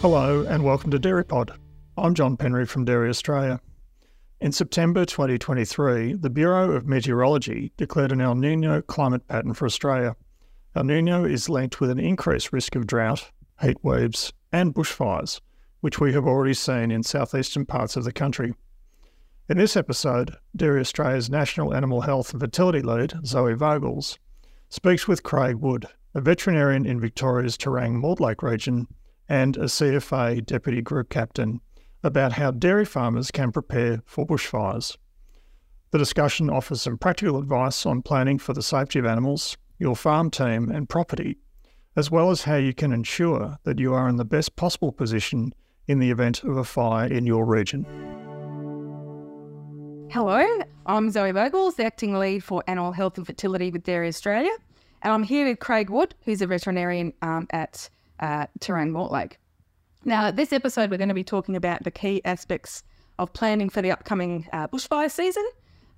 Hello and welcome to DairyPod. I'm John Penry from Dairy Australia. In September 2023, the Bureau of Meteorology declared an El Nino climate pattern for Australia. El Nino is linked with an increased risk of drought, heat waves, and bushfires, which we have already seen in southeastern parts of the country. In this episode, Dairy Australia's National Animal Health and Fertility Lead, Zoe Vogels, speaks with Craig Wood, a veterinarian in Victoria's Terang Mortlake region and a CFA Deputy Group Captain, about how dairy farmers can prepare for bushfires. The discussion offers some practical advice on planning for the safety of animals, your farm team, and property, as well as how you can ensure that you are in the best possible position in the event of a fire in your region. Hello, I'm Zoe Vogels, the acting lead for animal health and fertility with Dairy Australia, and I'm here with Craig Wood, who's a veterinarian um, at uh, Terang Mortlake. Now, this episode, we're going to be talking about the key aspects of planning for the upcoming uh, bushfire season.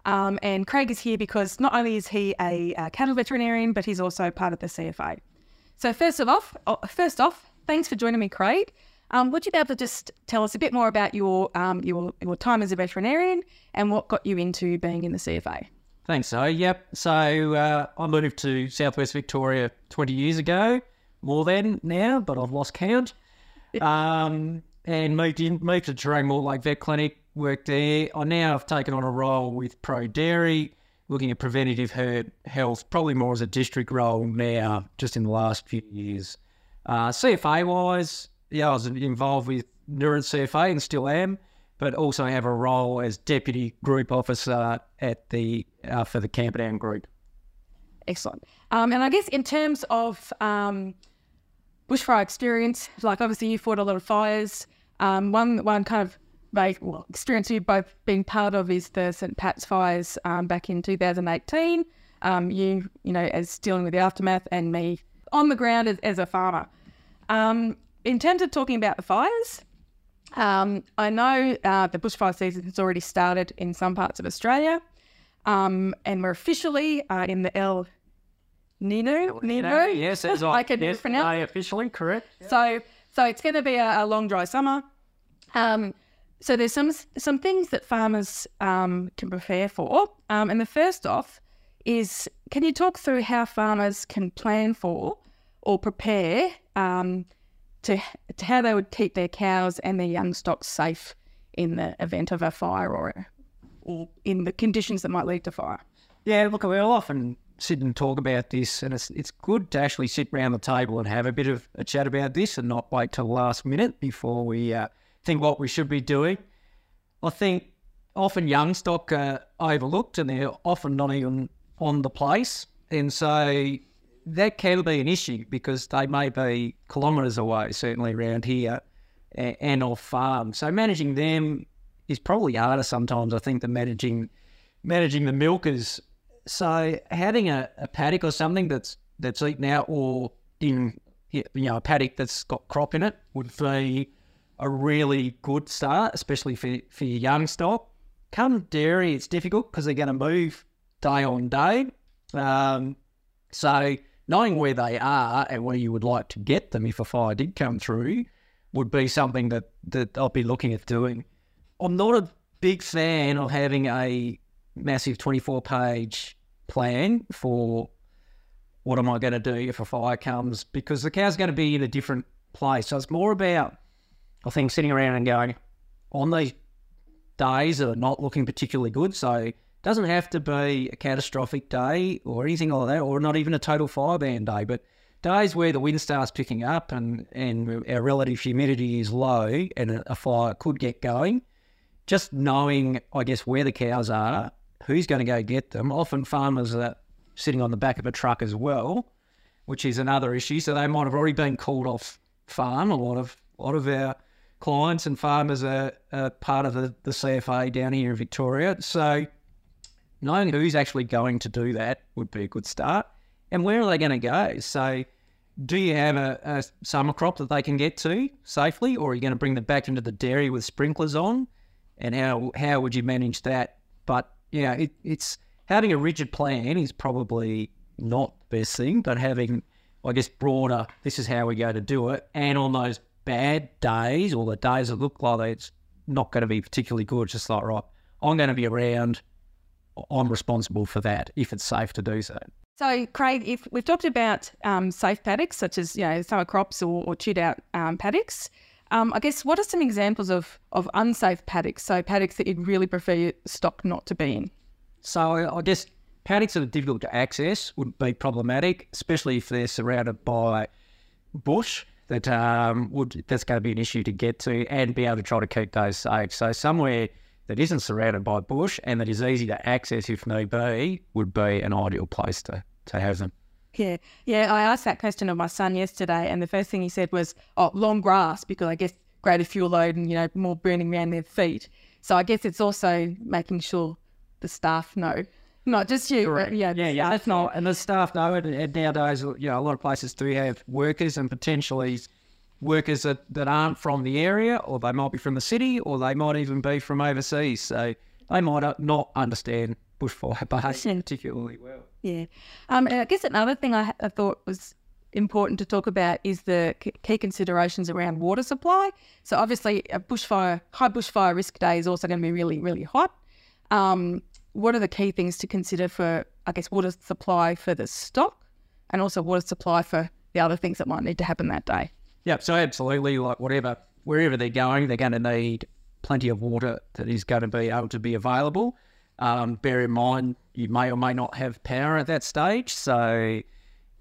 Um, and Craig is here because not only is he a, a, cattle veterinarian, but he's also part of the CFA. So, first of off, oh, first off, thanks for joining me, Craig. Um, would you be able to just tell us a bit more about your um, your your time as a veterinarian and what got you into being in the CFA? Thanks, so yep. So uh, I moved to Southwest Victoria 20 years ago, more than now, but I've lost count. Um, and moved in, moved to Terang Mortlake Vet Clinic, worked there. I now have taken on a role with Pro Dairy, looking at preventative herd health, probably more as a district role now, just in the last few years. Uh, CFA wise, yeah, I was involved with Noorat CFA and still am, but also have a role as deputy group officer at the uh, for the Camperdown Group. Excellent. Um, and I guess in terms of um, bushfire experience, like obviously you fought a lot of fires. Um, one one kind of well, experience you've both been part of is the St Pat's fires um, back in 2018. Um, you you know as dealing with the aftermath, and me on the ground as, as a farmer. Um, in terms of talking about the fires, um, I know uh, the bushfire season has already started in some parts of Australia, um, and we're officially uh, in the El Nino. Nino, yes, as I, I can yes, pronounce. I officially correct. So, so it's going to be a, a, long, dry summer. Um, so there's some some things that farmers um, can prepare for, um, and the first off is, can you talk through how farmers can plan for or prepare um, to, to how they would keep their cows and their young stock safe in the event of a fire or, or in the conditions that might lead to fire. Yeah, look, we'll often sit and talk about this, and it's it's good to actually sit around the table and have a bit of a chat about this, and not wait till the last minute before we uh, think what we should be doing. I think often young stock are overlooked, and they're often not even on the place, and so that can be an issue because they may be kilometres away, certainly around here, and off farm. So managing them is probably harder sometimes, I think, than managing managing the milkers. So having a, a paddock or something that's that's eaten out, or in you know a paddock that's got crop in it, would be a really good start, especially for for your young stock. Come dairy, it's difficult because they're going to move day on day. Um, so knowing where they are and where you would like to get them if a fire did come through would be something that, that I'll be looking at doing. I'm not a big fan of having a massive 24 page plan for what am I going to do if a fire comes because the cow's going to be in a different place. So it's more about, I think, sitting around and going, on these days that are not looking particularly good. So it doesn't have to be a catastrophic day or anything like that, or not even a total fire ban day, but days where the wind starts picking up and, and our relative humidity is low and a fire could get going. Just knowing, I guess, where the cows are, who's going to go get them. Often farmers are sitting on the back of a truck as well, which is another issue. So they might have already been called off farm. A lot of a lot of our clients and farmers are, are part of the, the CFA down here in Victoria. So knowing who's actually going to do that would be a good start. And where are they going to go? So, do you have a, a, summer crop that they can get to safely, or are you going to bring them back into the dairy with sprinklers on? And how how would you manage that? But you know, it, it's having a rigid plan is probably not the best thing, but having I guess broader. This is how we go to do it, and on those bad days or the days that look like it's not going to be particularly good, just like, right, I'm going to be around. I'm responsible for that if it's safe to do so. So, Craig, if we've talked about um, safe paddocks, such as you know summer crops or, or chewed out um, paddocks, um, I guess what are some examples of of unsafe paddocks? So paddocks that you'd really prefer your stock not to be in. So I guess paddocks that are difficult to access would be problematic, especially if they're surrounded by bush. That um, would that's going to be an issue to get to and be able to try to keep those safe. So somewhere that isn't surrounded by bush and that is easy to access if need be would be an ideal place to, to have them. Yeah, yeah. I asked that question of my son yesterday, and the first thing he said was, "Oh, long grass," because I guess greater fuel load and you know more burning around their feet. So I guess it's also making sure the staff know, not just you. But yeah, yeah, yeah. That's not, and the staff know it. And nowadays, you know, a lot of places do have workers and potentially workers that, that aren't from the area, or they might be from the city, or they might even be from overseas. So they might not understand bushfire behaviour particularly well. Yeah. Um, I guess another thing I, I, thought was important to talk about is the key considerations around water supply. So obviously, a bushfire, high bushfire risk day is also going to be really, really hot. Um, what are the key things to consider for, I guess, water supply for the stock and also water supply for the other things that might need to happen that day? Yeah, so absolutely, like whatever, wherever they're going, they're going to need plenty of water that is going to be able to be available. Um, bear in mind, you may or may not have power at that stage, so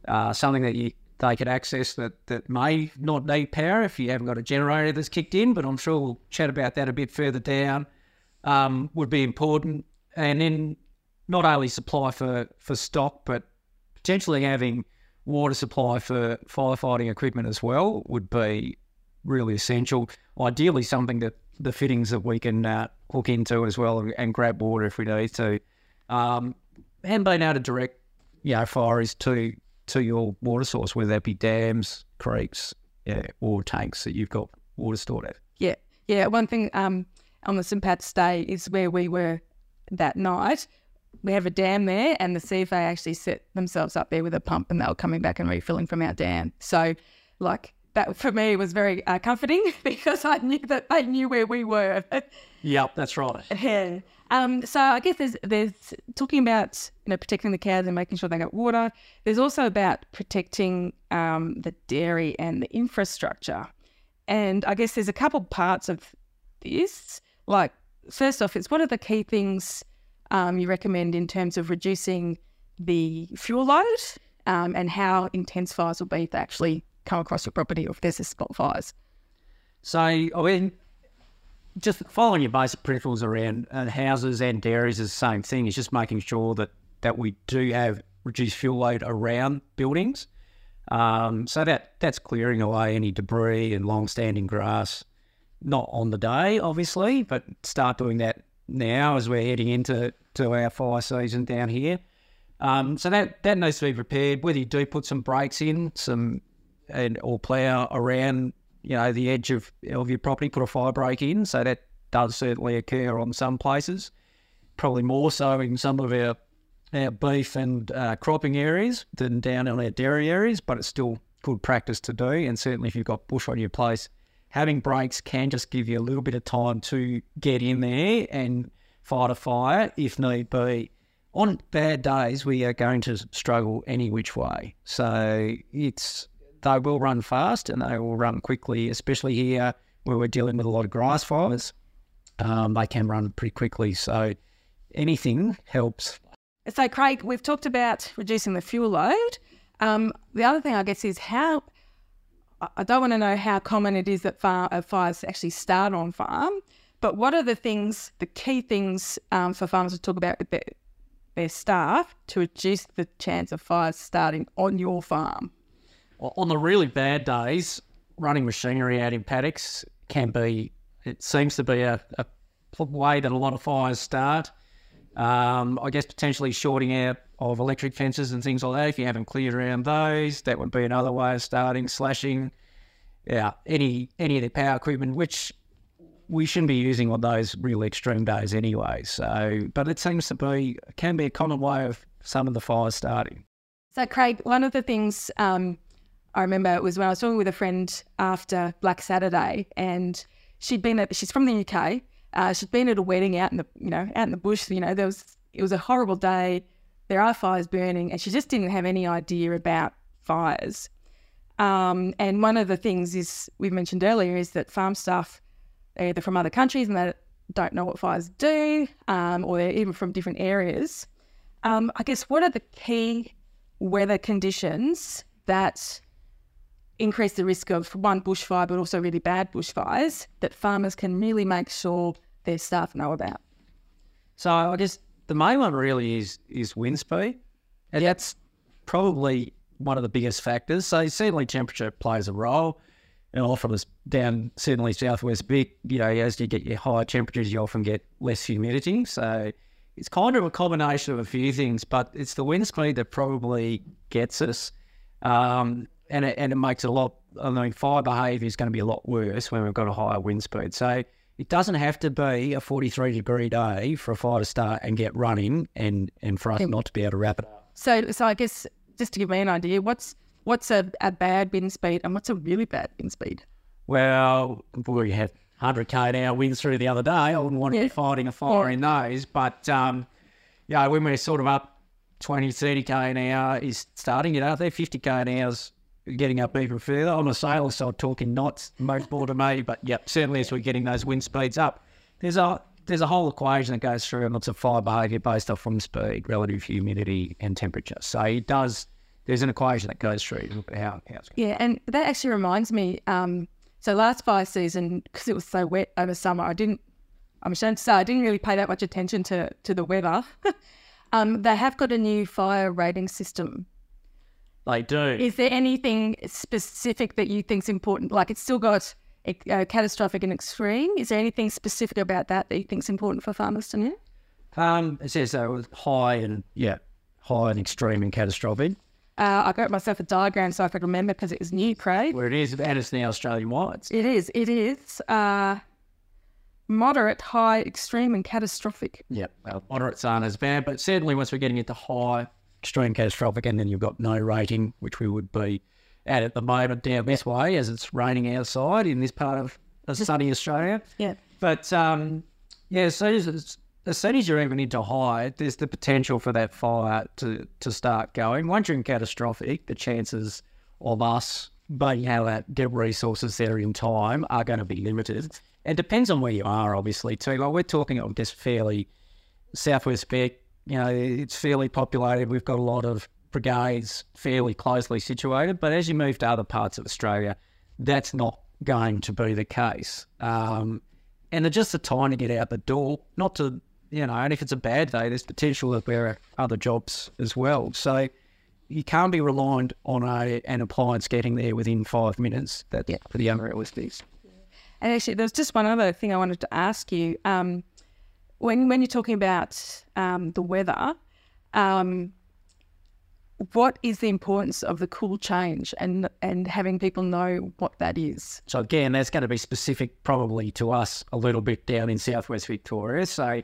uh, something that you they could access that, that may not need power if you haven't got a generator that's kicked in, but I'm sure we'll chat about that a bit further down, um, would be important. And then not only supply for, for stock, but potentially having water supply for firefighting equipment as well would be really essential. Ideally, something that the fittings that we can uh, hook into as well and, and, grab water if we need to. Um, and being able to direct, you know, fires to to your water source, whether that be dams, creeks, yeah, or tanks that you've got water stored at. Yeah, yeah. One thing um, on the St Pat's Day is where we were that night. We have a dam there, and the CFA actually set themselves up there with a pump, and they were coming back and refilling from our dam. So, like that for me was very uh, comforting because I knew that they knew where we were. yep, that's right. Yeah. Um, so I guess there's there's talking about you know protecting the cows and making sure they get water. There's also about protecting um, the dairy and the infrastructure. And I guess there's a couple parts of this. Like first off, it's what are the key things um, you recommend in terms of reducing the fuel load um, and how intense fires will be if they actually come across your property or if there's a spot fires. So I mean just following your basic principles around uh, houses and dairies is the same thing. It's just making sure that, that we do have reduced fuel load around buildings. Um, so that that's clearing away any debris and long-standing grass. Not on the day, obviously, but start doing that now as we're heading into to our fire season down here. Um, so that that needs to be prepared. Whether you do put some breaks in, some and or plough around you know, the edge of, of your property, put a fire break in. So that does certainly occur on some places, probably more so in some of our, our beef and uh, cropping areas than down in our dairy areas, but it's still good practice to do. And certainly if you've got bush on your place, having breaks can just give you a little bit of time to get in there and fight a fire if need be. On bad days, we are going to struggle any which way. So it's they will run fast and they will run quickly, especially here where we're dealing with a lot of grass fires. Um, they can run pretty quickly. So anything helps. So, Craig, we've talked about reducing the fuel load. Um, the other thing, I guess, is how I don't want to know how common it is that fire, uh, fires actually start on farm, but what are the things, the key things um, for farmers to talk about with their, their staff to reduce the chance of fires starting on your farm? On the really bad days, running machinery out in paddocks can be, it seems to be a, a way that a lot of fires start. Um, I guess potentially shorting out of electric fences and things like that. If you haven't cleared around those, that would be another way of starting. Slashing, yeah, any any of the power equipment, which we shouldn't be using on those really extreme days anyway. So, but it seems to be can be a common way of some of the fires starting. So, Craig, one of the things um, I remember it was when I was talking with a friend after Black Saturday, and she'd been at, she's from the UK. Uh, she'd been at a wedding out in the you know out in the bush. You know there was it was a horrible day. There are fires burning, and she just didn't have any idea about fires. Um, and one of the things is we've mentioned earlier is that farm staff are either from other countries and they don't know what fires do, um, or they're even from different areas. Um, I guess what are the key weather conditions that increase the risk of one bushfire, but also really bad bushfires that farmers can really make sure their staff know about? So I guess the main one really is is wind speed, and that's probably one of the biggest factors. So certainly temperature plays a role. And often it's down certainly southwest big, you know, as you get your higher temperatures, you often get less humidity. So it's kind of a combination of a few things, but it's the wind speed that probably gets us. Um, and it, and it makes a lot. I mean, fire behaviour is going to be a lot worse when we've got a higher wind speed. So it doesn't have to be a 43 degree day for a fire to start and get running, and and for us not to be able to wrap it up. So, so I guess just to give me an idea, what's what's a, a bad wind speed and what's a really bad wind speed? Well, we had 100 k an hour winds through the other day. I wouldn't want to Yeah. be fighting a fire in those, but um, yeah, when we're sort of up 20, 30 k an hour is starting get out there. 50 k an hour's getting up even further. I'm a sailor, so I'm talking knots most more to me, but yep, certainly as we're getting those wind speeds up, there's a there's a whole equation that goes through and lots of fire behaviour based off wind speed, relative humidity, and temperature. So it does. There's an equation that goes through how, how. Yeah, and that actually reminds me. Um, so last fire season, because it was so wet over summer, I didn't. I'm ashamed to say I didn't really pay that much attention to to the weather. um, they have got a new fire rating system. They do. Is there anything specific that you think's important? Like it's still got uh, catastrophic and extreme. Is there anything specific about that that you think's important for farmers to know? Um, it says that it was high and yeah, high and extreme and catastrophic. Uh, I got myself a diagram so I could remember because it was new, Craig. Where it is, and it's now Australian wide. It is. It is. Uh, moderate, high, extreme, and catastrophic. Yeah, well, moderates aren't as bad, but certainly once we're getting into high, extreme catastrophic, and then you've got no rating, which we would be at at the moment down this way as it's raining outside in this part of, sunny Australia. Yeah. But um, yeah, as soon as, as soon as you're even into high, there's the potential for that fire to, to start going. Once you're in catastrophic, the chances of us being able to get resources there in time are going to be limited. It depends on where you are, obviously, too. Like we're talking of just fairly southwest Vic, you know, it's fairly populated. We've got a lot of brigades fairly closely situated. But as you move to other parts of Australia, that's not going to be the case. Um, and they're just the time to get out the door, not to, you know, and if it's a bad day, there's potential that there are other jobs as well. So you can't be reliant on a an appliance getting there within five minutes. That's pretty unrealistic. And actually, there's just one other thing I wanted to ask you. Um, when when you're talking about um, the weather, um, what is the importance of the cool change and and having people know what that is? So again, that's going to be specific probably to us a little bit down in southwest Victoria. So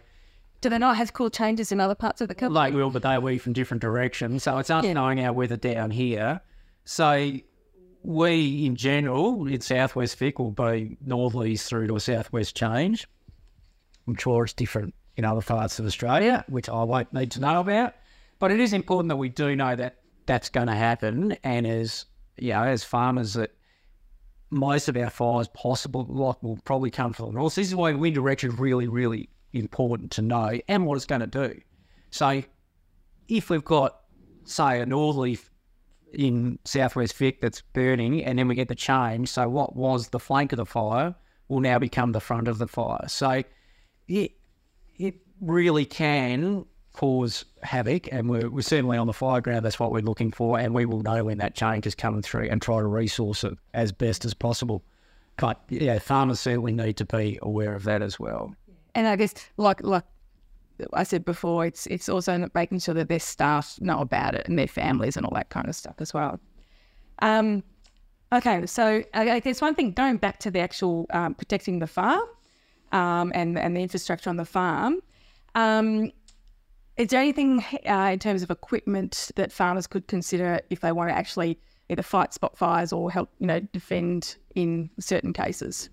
Do they not have cool changes in other parts of the country? like will, but they we from different directions. So it's us Yeah. knowing our weather down here. So we in general in southwest Vic will be northerlies through to a southwest change. I'm sure it's different in other parts of Australia, which I won't need to know about. But it is important that we do know that that's going to happen, and as you know, as farmers, that most of our fires possible like will probably come from the north. This is why wind direction is really, really important to know and what it's going to do. So if we've got, say, a northerly in southwest Vic that's burning, and then we get the change, so what was the flank of the fire will now become the front of the fire. So it it really can cause havoc, and we're, we're certainly on the fire ground. That's what we're looking for, and we will know when that change is coming through and try to resource it as best as possible. But yeah, farmers certainly need to be aware of that as well. And I guess, like like I said before, it's it's also making sure that their staff know about it and their families and all that kind of stuff as well. Um, okay, so I guess one thing going back to the actual um, protecting the farm um, and and the infrastructure on the farm. Um, is there anything uh, in terms of equipment that farmers could consider if they want to actually either fight spot fires or help, you know, defend in certain cases?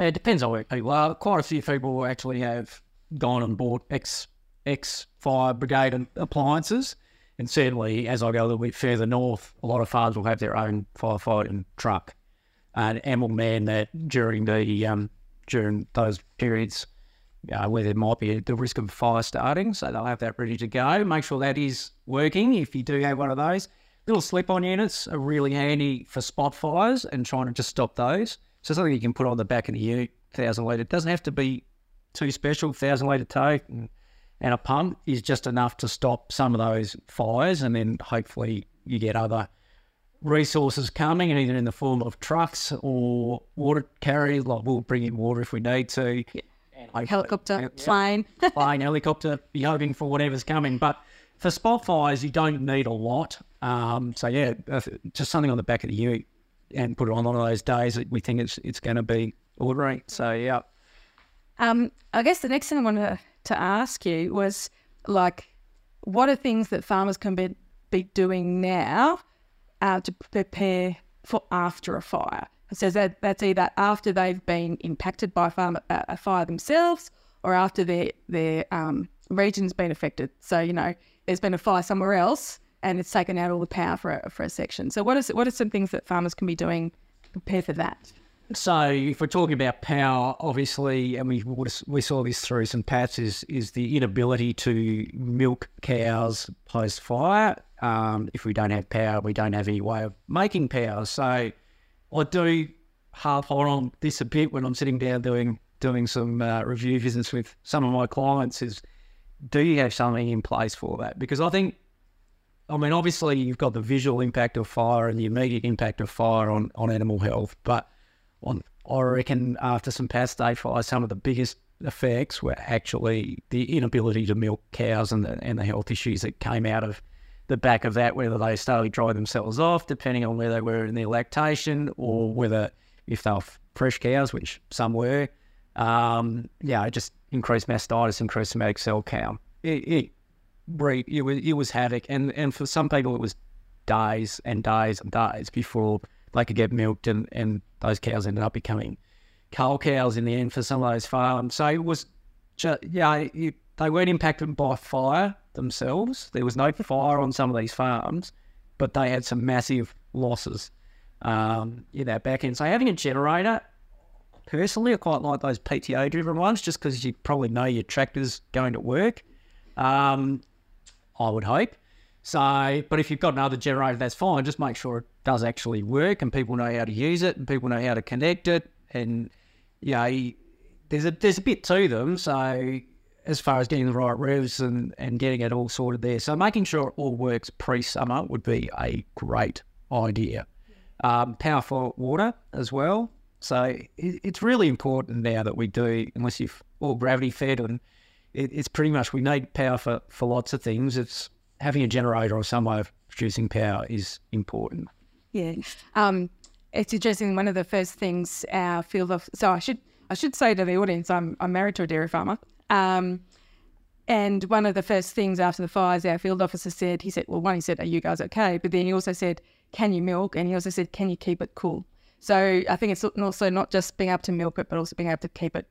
It depends on where people are. Quite a few people actually have gone and bought ex ex fire brigade and appliances. And certainly, as I go a little bit further north, a lot of farms will have their own firefighting truck, and, and will man that during the um, during those periods uh, where there might be the risk of fire starting. So they'll have that ready to go. Make sure that is working if you do have one of those. Little slip-on units are really handy for spot fires and trying to just stop those. So something you can put on the back of the ute, thousand litre. It doesn't have to be too special. Thousand litre tow and, and a pump is just enough to stop some of those fires, and then hopefully you get other resources coming, either in the form of trucks or water carriers. Like we'll bring in water if we need to. And Helicopter, yeah, plane. plane, helicopter, be hoping for whatever's coming. But for spot fires, you don't need a lot. Um, so yeah, uh, just something on the back of the ute and put it on one of those days that we think it's it's going to be ordinary. So yeah. Um, I guess the next thing I wanted to ask you was like, what are things that farmers can be, be doing now uh, to prepare for after a fire? So that that's either after they've been impacted by a, farm, uh, a fire themselves or after their their um, region's been affected. So you know, there's been a fire somewhere else and it's taken out all the power for a, for a section. So what is what are some things that farmers can be doing to prepare for that? So if we're talking about power, obviously, and we we saw this through St Pat's, is is the inability to milk cows post fire. Um, if we don't have power, we don't have any way of making power. So I do half on this a bit when I'm sitting down doing doing some uh, review visits with some of my clients. Is do you have something in place for that? Because I think, I mean, obviously you've got the visual impact of fire and the immediate impact of fire on on animal health, but on I reckon after St Pat's Day fires, some of the biggest effects were actually the inability to milk cows and the and the health issues that came out of the back of that, whether they slowly dry themselves off, depending on where they were in their lactation, or whether if they were fresh cows, which some were, um, yeah, just increased mastitis, increased somatic cell count. It, it, it, was, it was havoc. And, and for some people, it was days and days and days before they could get milked, and, and those cows ended up becoming cull cows in the end for some of those farms. So it was just, yeah, it, they weren't impacted by fire themselves. There was no fire on some of these farms, but they had some massive losses um, in that back end. So having a generator, personally, I quite like those PTO driven ones just because you probably know your tractor's going to work. Um, I would hope. So, but if you've got another generator, that's fine. Just make sure it does actually work and people know how to use it and people know how to connect it. And, you know, there's a, there's a bit to them. So as far as getting the right revs and, and getting it all sorted there. So making sure it all works pre-summer would be a great idea. Um, powerful water as well. So it's really important now that we do, unless you've all gravity fed, and it, it's pretty much we need power for, for lots of things. It's having a generator or some way of producing power is important. Yeah. Um, it's interesting. One of the first things our field of so I should I should say to the audience, I'm I'm married to a dairy farmer, um, and one of the first things after the fires, our field officer said, he said, well, one, he said, are you guys okay? But then he also said, can you milk? And he also said, can you keep it cool? So I think it's also not just being able to milk it, but also being able to keep it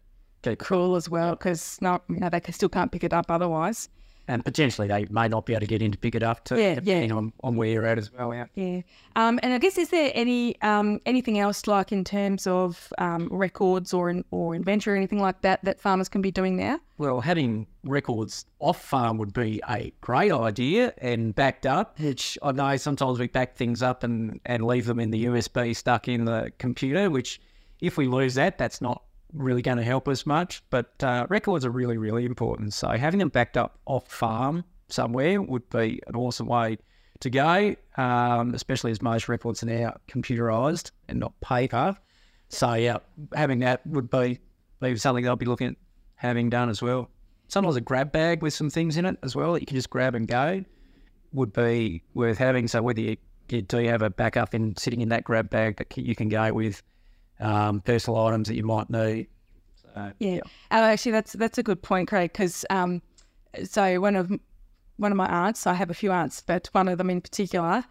cool as well, because you know, they still can't pick it up otherwise and potentially they may not be able to get in to pick it up too, yeah, depending yeah. On, on where you're at as well. Yeah. Yeah. Um, and I guess is there any um, anything else like in terms of um, records or in, or inventory or anything like that that farmers can be doing now? Well, having records off farm would be a great idea and backed up. Which I know sometimes we back things up and, and leave them in the USB stuck in the computer, which if we lose that, that's not really going to help us much. But uh, records are really, really important. So having them backed up off farm somewhere would be an awesome way to go, um, especially as most records are now computerized and not paper. So yeah, having that would be, be something I'll be looking at having done as well. Sometimes a grab bag with some things in it as well that you can just grab and go would be worth having. So whether you, you do have a backup in sitting in that grab bag that you can go with um, personal items that you might need. So, yeah, uh, actually, that's that's a good point, Craig. Because um, so one of one of my aunts, I have a few aunts, but one of them in particular,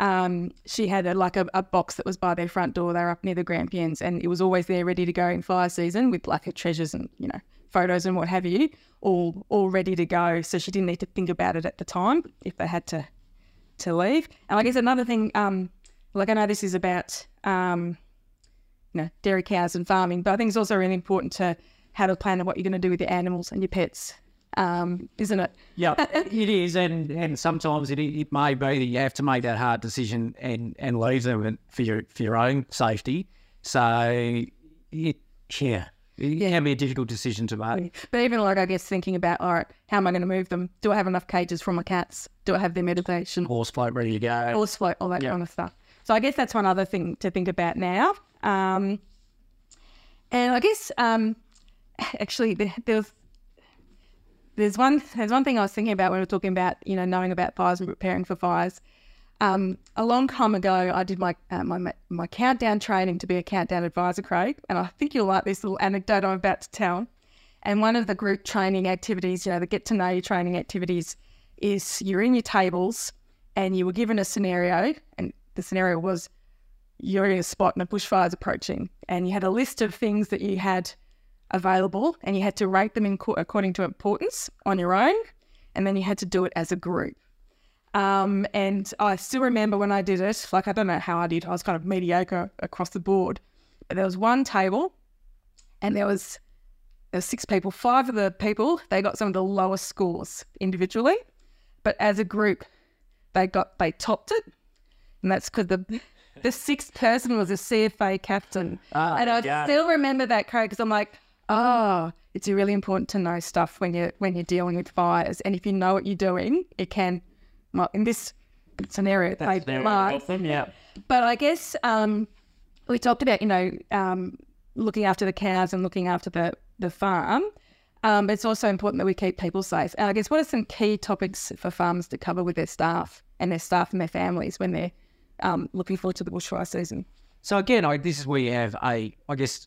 um, she had a, like a, a box that was by their front door. They were up near the Grampians, and it was always there, ready to go in fire season with like her treasures and you know photos and what have you, all all ready to go. So she didn't need to think about it at the time if they had to to leave. And I guess another thing, um, like I know this is about um, you know dairy cows and farming, but I think it's also really important to have a plan of what you're going to do with your animals and your pets um, isn't it? Yeah, it is, and and sometimes it it may be that you have to make that hard decision and and leave them for your for your own safety. So it yeah. It can be a difficult decision to make. But even like I guess thinking about all right, how am I going to move them? Do I have enough cages for my cats? Do I have their medication? Horse float ready to go. Horse float, all that yeah. kind of stuff. So I guess that's one other thing to think about now. Um, and I guess um, actually there, was there's one there's one thing I was thinking about when we are talking about you know knowing about fires and preparing for fires. Um, a long time ago, I did my, uh, my my countdown training to be a countdown advisor, Craig, and I think you'll like this little anecdote I'm about to tell. And one of the group training activities, you know, the get to know you training activities, is you're in your tables and you were given a scenario, and the scenario was you're in a spot and a bushfire's approaching, and you had a list of things that you had available and you had to rate them in co- according to importance on your own. And then you had to do it as a group. Um, and I still remember when I did it, like, I don't know how I did, I was kind of mediocre across the board. But there was one table and there was, there was six people. Five of the people, they got some of the lowest scores individually. But as a group, they got, they topped it. And that's because the, the sixth person was a CFA captain. Oh, and I still remember that, Craig, because I'm like, oh, it's really important to know stuff when you're when you're dealing with fires. And if you know what you're doing, it can, well, in this scenario, they might. Yeah. But I guess um, we talked about you know um, looking after the cows and looking after the the farm. Um, it's also important that we keep people safe. And I guess what are some key topics for farmers to cover with their staff and their staff and their families when they're um, looking forward to the bushfire season? So again, I, this is where you have a, I guess,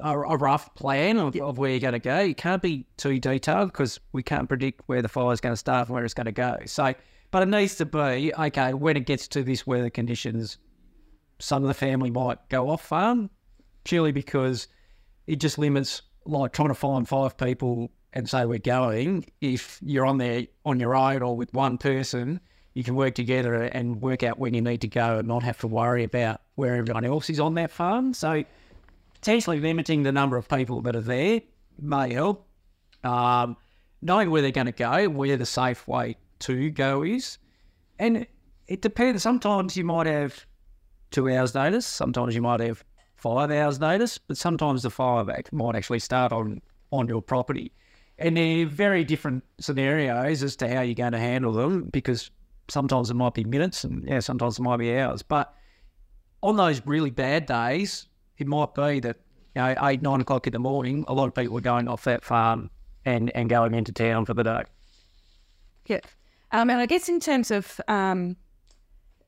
a, a rough plan of, of where you're going to go. You can't be too detailed because we can't predict where the fire is going to start and where it's going to go. So, but it needs to be okay when it gets to this weather conditions. Some of the family might go off farm purely because it just limits like trying to find five people and say we're going. If you're on there on your own or with one person, you can work together and work out when you need to go and not have to worry about where everyone else is on that farm. So potentially limiting the number of people that are there may help. Um, knowing where they're going to go, where the safe way to go is. And it depends. Sometimes you might have two hours notice. Sometimes you might have five hours notice. But sometimes the fire back might actually start on, on your property. And they're very different scenarios as to how you're going to handle them because sometimes it might be minutes and yeah, sometimes it might be hours. But on those really bad days, it might be that you know eight nine o'clock in the morning, a lot of people are going off that farm and and going into town for the day. Yeah, um, and I guess in terms of um,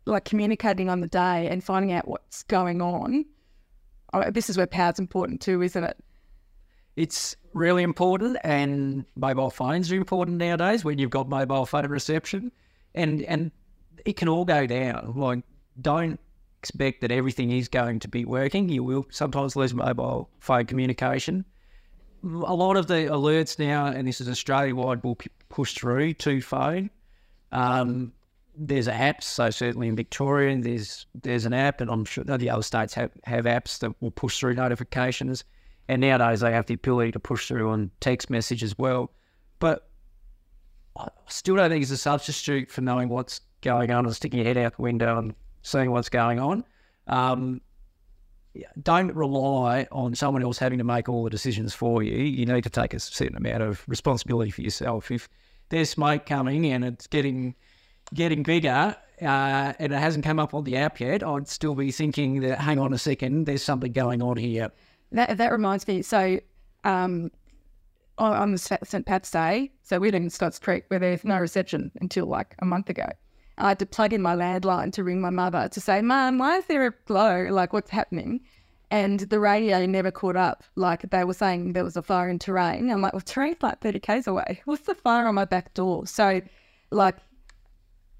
like communicating on the day and finding out what's going on, this is where power's important too, isn't it? It's really important, and mobile phones are important nowadays when you've got mobile phone reception, and and it can all go down. Like, don't expect that everything is going to be working. You will sometimes lose mobile phone communication. A lot of the alerts now, and this is Australia wide, will push through to phone. Um, there's apps, so certainly in Victoria, there's there's an app, and I'm sure the other states have, have apps that will push through notifications. And nowadays they have the ability to push through on text message as well. But I still don't think it's a substitute for knowing what's going on and sticking your head out the window and seeing what's going on. Um, don't rely on someone else having to make all the decisions for you. You need to take a certain amount of responsibility for yourself. If there's smoke coming and it's getting getting bigger uh, and it hasn't come up on the app yet, I'd still be thinking that hang on a second, there's something going on here. That that reminds me. So um, on the St Pat's Day, so we're in Scotts Creek where there's no reception until like a month ago. I had to plug in my landline to ring my mother to say, Mum, why is there a glow? Like, what's happening? And the radio never caught up. Like, they were saying there was a fire in Terang. I'm like, well, Terang's like 30 Ks away. What's the fire on my back door? So, like,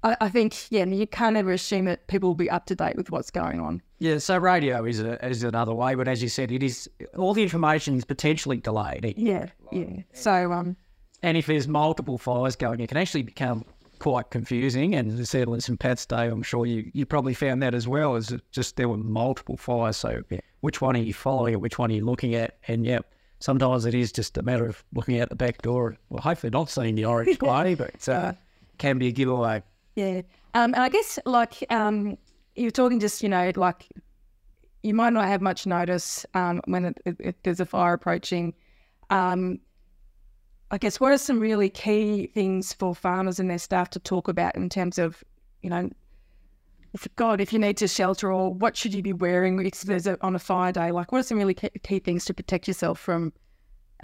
I, I think yeah, you can't ever assume that people will be up to date with what's going on. Yeah, so radio is a, is another way, but as you said, it is all the information is potentially delayed. Yeah, yeah. So um, And if there's multiple fires going, it can actually become quite confusing. And certainly St Pat's Day, I'm sure you, you probably found that as well, is just there were multiple fires. So which one are you following and which one are you looking at? And yeah, sometimes it is just a matter of looking out the back door. Well, hopefully not seeing the orange glare, but it uh, can be a giveaway. Yeah. Um, and I guess like um, you're talking just, you know, like you might not have much notice um, when it, it, it, there's a fire approaching. Um, I guess what are some really key things for farmers and their staff to talk about in terms of, you know, God, if you need to shelter or what should you be wearing if there's a, on a fire day? Like, what are some really key, key things to protect yourself from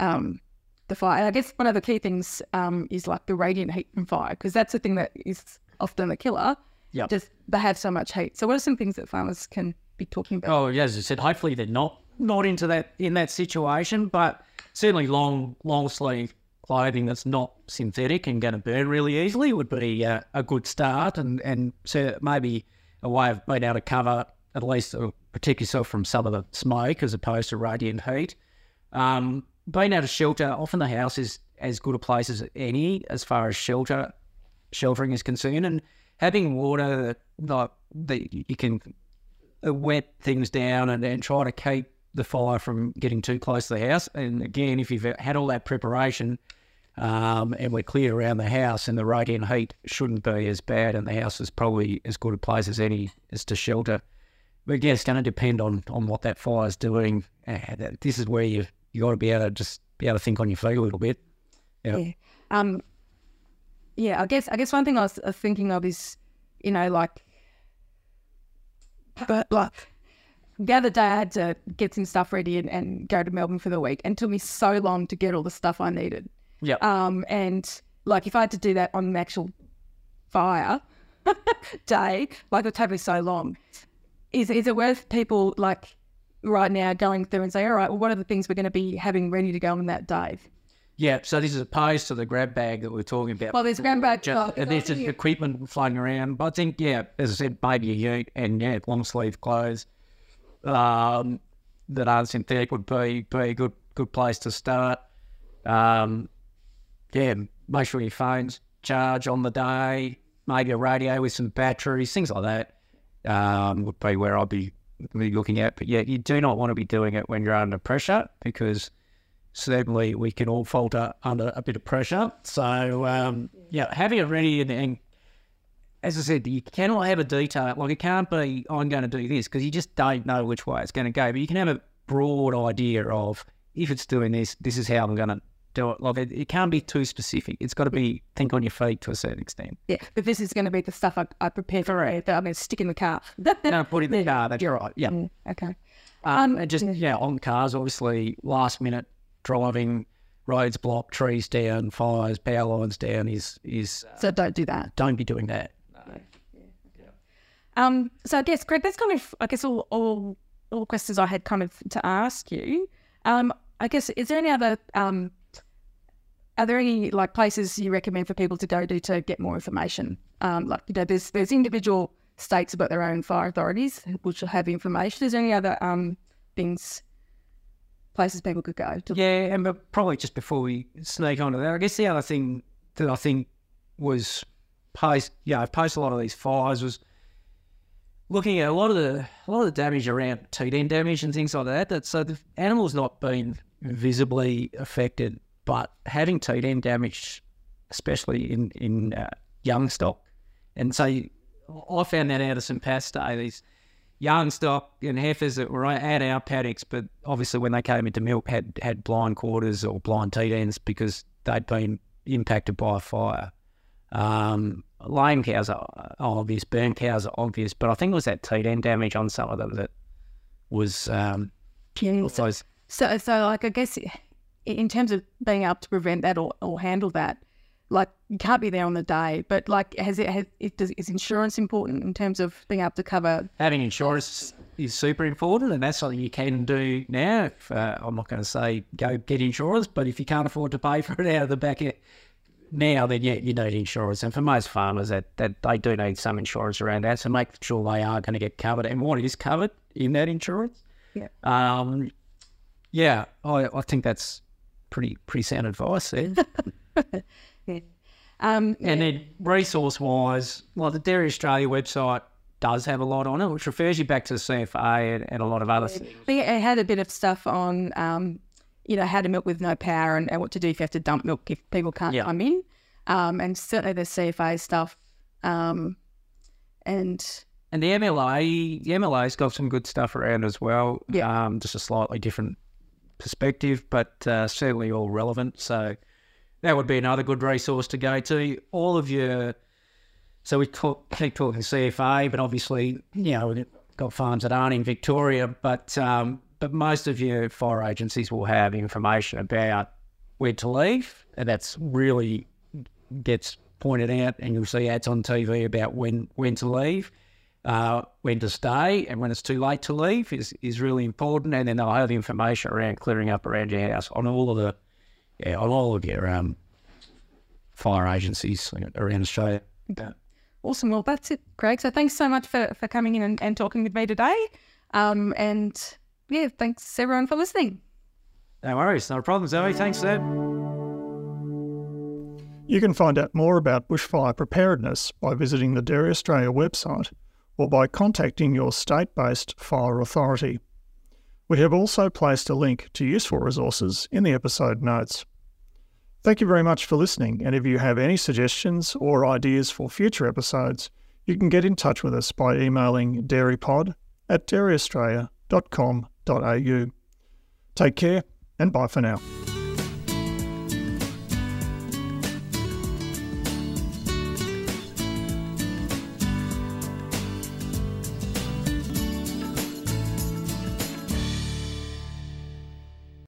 um, the fire? And I guess one of the key things um, is like the radiant heat from fire because that's the thing that is often the killer. Yeah. Just they have so much heat. So, what are some things that farmers can be talking about? Oh, yeah, as I said, hopefully they're not not into that in that situation, but certainly long long sleeve clothing that's not synthetic and going to burn really easily would be uh, a good start, and and so maybe a way of being able to cover at least or protect yourself from some of the smoke as opposed to radiant heat. Um, being able to shelter, often the house is as good a place as any as far as shelter sheltering is concerned, and having water like that you can uh, wet things down and, and try to keep the fire from getting too close to the house. And again, if you've had all that preparation um, and we're clear around the house and the radiant heat shouldn't be as bad and the house is probably as good a place as any as to shelter. But again, it's going to depend on, on what that fire is doing. Uh, this is where you you got to be able to just be able to think on your feet a little bit. Yeah. Yeah. Um, yeah, I guess I guess one thing I was uh, thinking of is, you know, like, but like the other day I had to get some stuff ready and, and go to Melbourne for the week, and it took me so long to get all the stuff I needed. Yeah. Um, and like if I had to do that on an actual fire day, like it would take me so long. Is is it worth people like right now going through and say, all right, well, what are the things we're going to be having ready to go on that day? Yeah, so this is opposed to the grab bag that we are talking about. Well, there's grab bag. Just, oh, and there's just equipment floating around. But I think, yeah, as I said, maybe a ute and yeah, long sleeve clothes um, that aren't synthetic would be, be a good good place to start. Um, yeah, make sure your phone's charge on the day, maybe a radio with some batteries, things like that um, would be where I'd be, be looking at. But yeah, you do not want to be doing it when you're under pressure because certainly we can all falter under a bit of pressure. So um, yeah, having it ready and, and as I said, you cannot have a detail like it can't be I'm going to do this because you just don't know which way it's going to go. But you can have a broad idea of if it's doing this, this is how I'm going to do it. Like it, it can't be too specific. It's got to be think on your feet to a certain extent. Yeah, but this is going to be the stuff I, I prepared for it that I'm going to stick in the car. no, put in the car. That's right. Yeah. Mm, okay. Um, and just yeah, on cars, obviously, last minute driving, roads blocked, trees down, fires, power lines down is is uh, So don't do that. don't be doing that. Um, so I guess, Craig, that's kind of, I guess, all, all, all questions I had kind of to ask you. Um, I guess, is there any other, um, are there any like places you recommend for people to go to to get more information? Um, like, you know, there's, there's individual states about their own fire authorities which will have information. Is there any other um, things, places people could go to? Yeah, and but probably just before we sneak onto that, I guess the other thing that I think was post, yeah, I post a lot of these fires was looking at a lot of the a lot of the damage around teat end damage and things like that. That so the animal's not been visibly affected, but having teat end damage, especially in in uh, young stock, and so you, I found that out of St Pat's Day. Young stock and heifers that were at our paddocks, but obviously when they came into milk had had blind quarters or blind teat ends because they'd been impacted by a fire. Um, lame cows are obvious, burn cows are obvious, but I think it was that teat end damage on some of them that was um, Yeah. those. So, so like, I guess in terms of being able to prevent that or, or handle that, like, you can't be there on the day, but like, has it, has, it does, is insurance important in terms of being able to cover? Having insurance is super important, and that's something you can do now. If, uh, I'm not going to say go get insurance, but if you can't afford to pay for it out of the back, now then yeah, you need insurance. And for most farmers that, that they do need some insurance around that. So make sure they are going to get covered and what is covered in that insurance. Yeah. Um yeah, I, I think that's pretty pretty sound advice there. yeah. Um, and then resource wise, well the Dairy Australia website does have a lot on it, which refers you back to the CFA and, and a lot of other things. But yeah, it had a bit of stuff on, um, you know, how to milk with no power and, and, what to do if you have to dump milk if people can't yeah. come in. Um, and certainly the CFA stuff. Um, and and the MLA, the MLA's got some good stuff around as well. Yeah. Um, just a slightly different perspective, but uh, certainly all relevant. So that would be another good resource to go to. All of your so we talk, keep talking CFA, but obviously, you know, we've got farms that aren't in Victoria, but um, but most of your fire agencies will have information about where to leave, and that's really gets pointed out, and you'll see ads on TV about when when to leave. Uh, when to stay and when it's too late to leave is, is really important. And then they'll have the information around clearing up around your house on all of the, yeah, on all of your um, fire agencies around Australia. Yeah. Awesome. Well, that's it, Craig. So thanks so much for, for coming in and, and talking with me today. Um, and yeah, thanks everyone for listening. No worries. No problem, Zoe. Thanks, Seb. You can find out more about bushfire preparedness by visiting the Dairy Australia website or by contacting your state based fire authority. We have also placed a link to useful resources in the episode notes. Thank you very much for listening, and if you have any suggestions or ideas for future episodes, you can get in touch with us by emailing dairypod at dairyaustralia.com.au. Take care and bye for now.